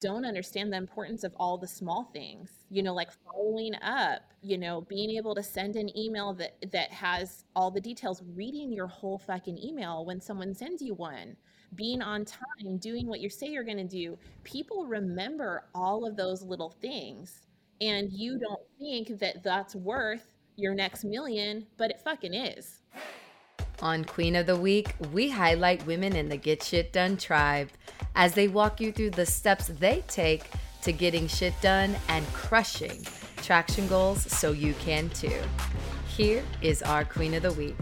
don't understand the importance of all the small things you know like following up you know being able to send an email that that has all the details reading your whole fucking email when someone sends you one being on time doing what you say you're going to do. People remember all of those little things and you don't think that that's worth your next million but it fucking is on Queen of the Week, we highlight women in the Get Shit Done tribe as they walk you through the steps they take to getting shit done and crushing traction goals so you can too. Here is our Queen of the Week.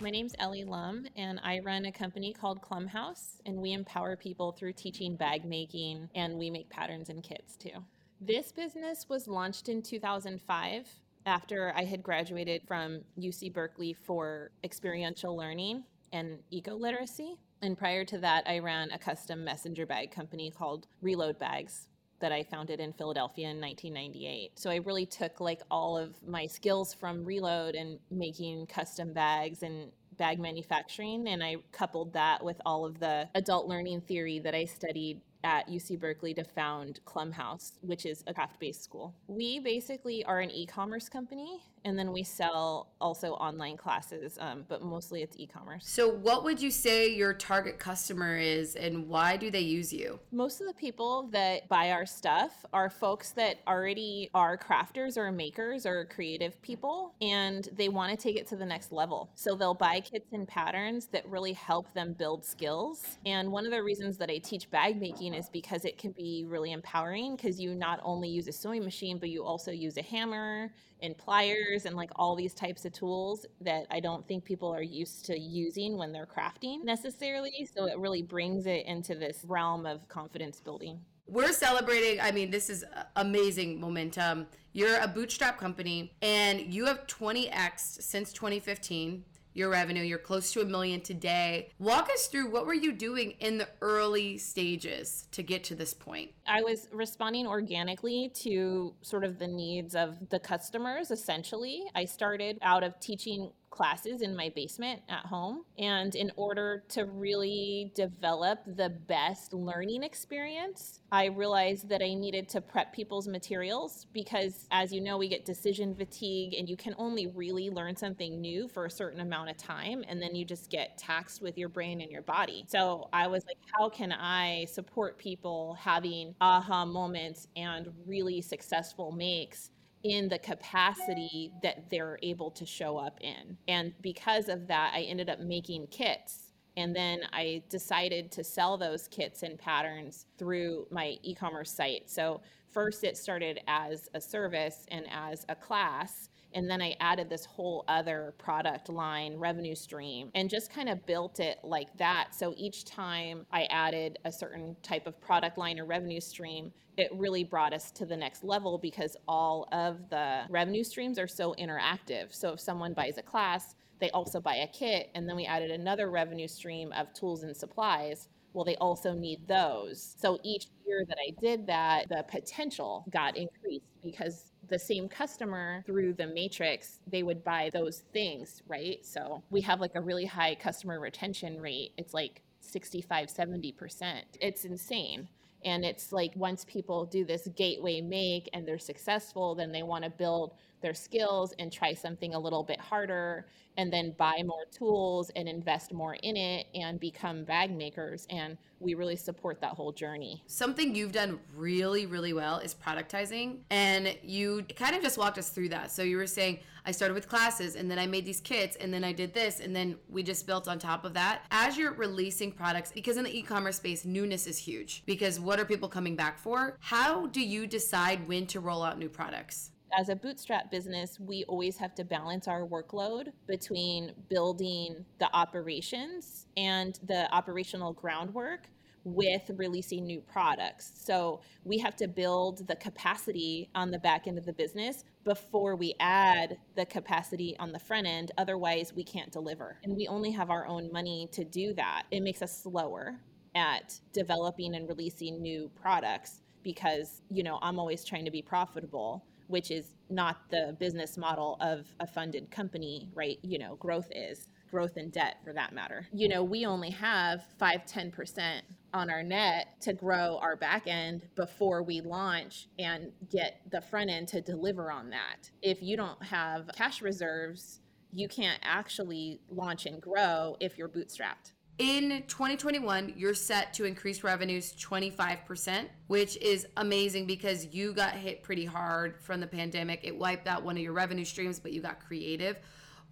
My name's Ellie Lum, and I run a company called Klum House, and we empower people through teaching bag making, and we make patterns and kits too. This business was launched in 2005 after I had graduated from UC Berkeley for experiential learning and eco literacy. And prior to that, I ran a custom messenger bag company called Reload Bags that I founded in Philadelphia in 1998. So I really took like all of my skills from Reload and making custom bags and bag manufacturing and I coupled that with all of the adult learning theory that I studied at UC Berkeley to found Klum House, which is a craft based school. We basically are an e commerce company and then we sell also online classes, um, but mostly it's e commerce. So, what would you say your target customer is and why do they use you? Most of the people that buy our stuff are folks that already are crafters or makers or creative people and they want to take it to the next level. So, they'll buy kits and patterns that really help them build skills. And one of the reasons that I teach bag making is because it can be really empowering because you not only use a sewing machine, but you also use a hammer and pliers and like all these types of tools that I don't think people are used to using when they're crafting necessarily. So it really brings it into this realm of confidence building. We're celebrating, I mean, this is amazing momentum. You're a bootstrap company and you have 20x since 2015 your revenue. You're close to a million today. Walk us through what were you doing in the early stages to get to this point? I was responding organically to sort of the needs of the customers essentially. I started out of teaching classes in my basement at home. And in order to really develop the best learning experience, I realized that I needed to prep people's materials because, as you know, we get decision fatigue and you can only really learn something new for a certain amount of time. And then you just get taxed with your brain and your body. So I was like, how can I support people having aha moments and really successful makes? In the capacity that they're able to show up in. And because of that, I ended up making kits. And then I decided to sell those kits and patterns through my e commerce site. So, first it started as a service and as a class and then I added this whole other product line revenue stream and just kind of built it like that. So each time I added a certain type of product line or revenue stream, it really brought us to the next level because all of the revenue streams are so interactive. So if someone buys a class, they also buy a kit, and then we added another revenue stream of tools and supplies well, they also need those. So each year that I did that, the potential got increased because the same customer through the matrix, they would buy those things, right? So we have like a really high customer retention rate. It's like 65, 70%. It's insane. And it's like once people do this gateway make and they're successful, then they want to build their skills and try something a little bit harder and then buy more tools and invest more in it and become bag makers and we really support that whole journey. Something you've done really really well is productizing and you kind of just walked us through that. So you were saying I started with classes and then I made these kits and then I did this and then we just built on top of that. As you're releasing products because in the e-commerce space newness is huge because what are people coming back for? How do you decide when to roll out new products? As a bootstrap business, we always have to balance our workload between building the operations and the operational groundwork with releasing new products. So we have to build the capacity on the back end of the business before we add the capacity on the front end. Otherwise, we can't deliver. And we only have our own money to do that. It makes us slower at developing and releasing new products because, you know, I'm always trying to be profitable which is not the business model of a funded company, right? You know, growth is growth in debt for that matter. You know, we only have 5 10% on our net to grow our back end before we launch and get the front end to deliver on that. If you don't have cash reserves, you can't actually launch and grow if you're bootstrapped. In 2021, you're set to increase revenues 25%, which is amazing because you got hit pretty hard from the pandemic. It wiped out one of your revenue streams, but you got creative.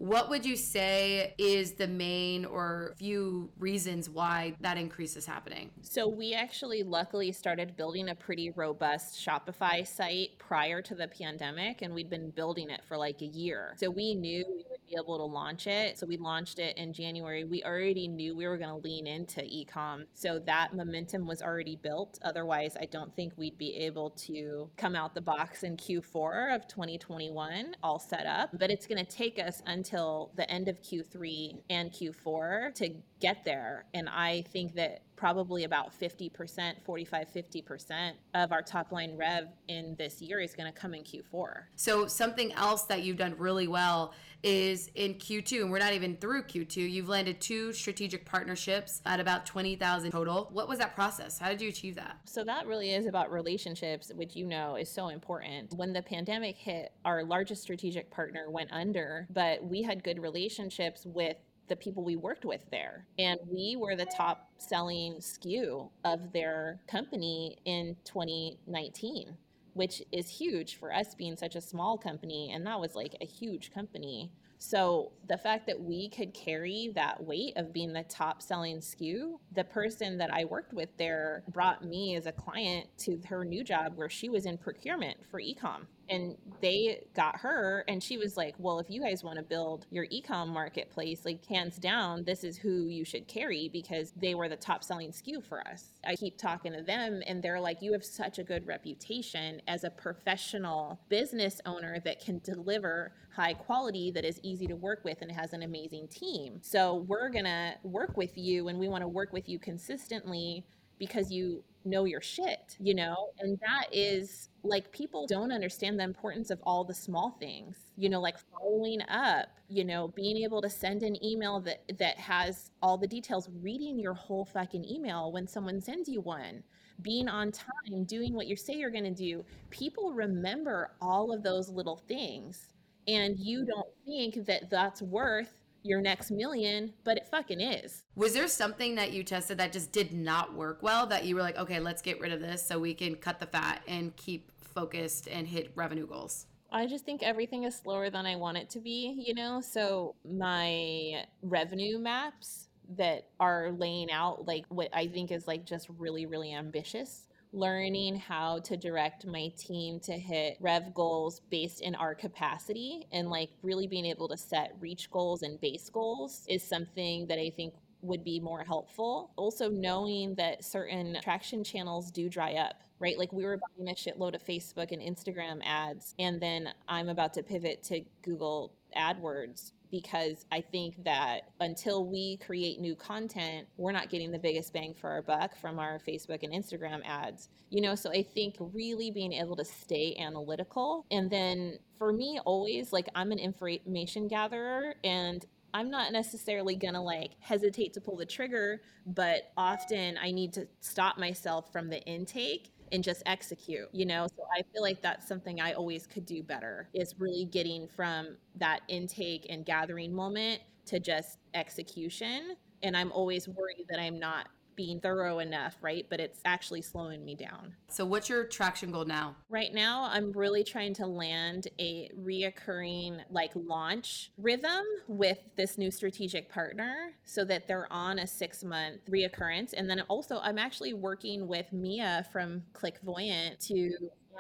What would you say is the main or few reasons why that increase is happening? So, we actually luckily started building a pretty robust Shopify site prior to the pandemic, and we'd been building it for like a year. So, we knew we would be able to launch it. So, we launched it in January. We already knew we were going to lean into ecom. So, that momentum was already built. Otherwise, I don't think we'd be able to come out the box in Q4 of 2021 all set up. But it's going to take us until until the end of Q3 and Q4 to get there. And I think that probably about 50%, 45, 50% of our top line rev in this year is going to come in Q4. So, something else that you've done really well is in Q2, and we're not even through Q2, you've landed two strategic partnerships at about 20,000 total. What was that process? How did you achieve that? So, that really is about relationships, which you know is so important. When the pandemic hit, our largest strategic partner went under, but we had good relationships with the people we worked with there. And we were the top selling SKU of their company in 2019, which is huge for us being such a small company. And that was like a huge company. So the fact that we could carry that weight of being the top selling SKU, the person that I worked with there brought me as a client to her new job where she was in procurement for ecom and they got her and she was like well if you guys want to build your ecom marketplace like hands down this is who you should carry because they were the top selling SKU for us. I keep talking to them and they're like you have such a good reputation as a professional business owner that can deliver high quality that is easy to work with and has an amazing team. So we're to work with you and we want to work with you consistently because you know your shit, you know? And that is like people don't understand the importance of all the small things, you know, like following up, you know, being able to send an email that that has all the details, reading your whole fucking email when someone sends you one, being on time, doing what you say you're going to do. People remember all of those little things. And you don't think that that's worth your next million, but it fucking is. Was there something that you tested that just did not work well that you were like, okay, let's get rid of this so we can cut the fat and keep focused and hit revenue goals? I just think everything is slower than I want it to be, you know? So my revenue maps that are laying out like what I think is like just really, really ambitious learning how to direct my team to hit rev goals based in our capacity and like really being able to set reach goals and base goals is something that I think would be more helpful. Also, knowing that certain traction channels do dry up, right? Like we were buying a shitload of Facebook and Instagram ads, and then I'm about to pivot to Google AdWords because I think that until we create new content, we're not getting the biggest bang for our buck from our Facebook and Instagram ads. You know, so I think really being able to stay analytical and then for me always like I'm an information gatherer and I'm not necessarily going to like hesitate to pull the trigger, but often I need to stop myself from the intake and just execute, you know? So I feel like that's something I always could do better is really getting from that intake and gathering moment to just execution. And I'm always worried that I'm not being thorough enough, right? But it's actually slowing me down. So, what's your traction goal now? Right now, I'm really trying to land a reoccurring like launch rhythm with this new strategic partner so that they're on a six month reoccurrence. And then also, I'm actually working with Mia from Clikvoyant to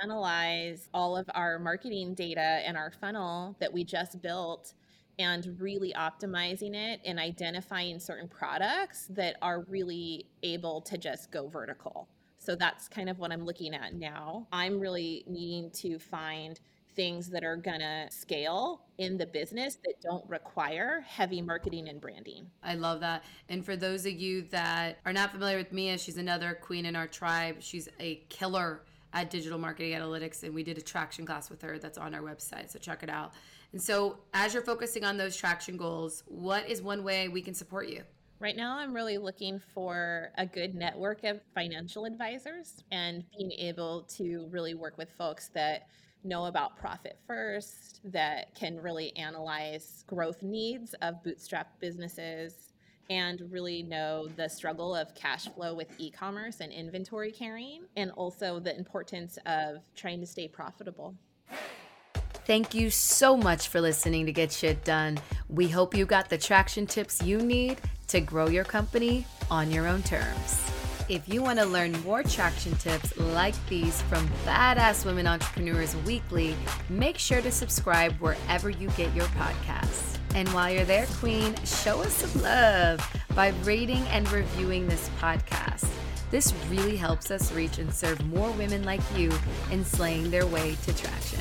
analyze all of our marketing data and our funnel that we just built and really optimizing it and identifying certain products that are really able to just go vertical. So that's kind of what I'm looking at now. I'm really needing to find things that are gonna scale in the business that don't require heavy marketing and branding. I love that. And for those of you that are not familiar with Mia, she's another queen in our tribe. She's a killer at Digital Marketing Analytics, and we did a traction class with her that's on our website. So check it out. And so, as you're focusing on those traction goals, what is one way we can support you? Right now, I'm really looking for a good network of financial advisors and being able to really work with folks that know about profit first, that can really analyze growth needs of bootstrap businesses, and really know the struggle of cash flow with e commerce and inventory carrying, and also the importance of trying to stay profitable. Thank you so much for listening to Get Shit Done. We hope you got the traction tips you need to grow your company on your own terms. If you want to learn more traction tips like these from badass women entrepreneurs weekly, make sure to subscribe wherever you get your podcasts. And while you're there, Queen, show us some love by rating and reviewing this podcast. This really helps us reach and serve more women like you in slaying their way to traction.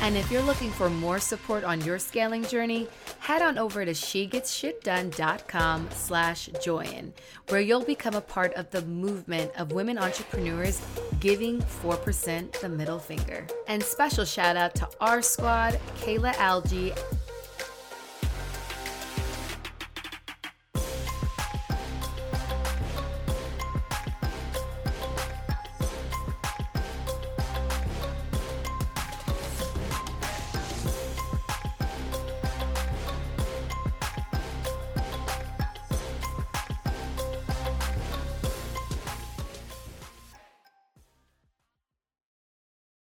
And if you're looking for more support on your scaling journey, head on over to shegetshitdone.com slash join, where you'll become a part of the movement of women entrepreneurs giving 4% the middle finger. And special shout out to our squad, Kayla Algie,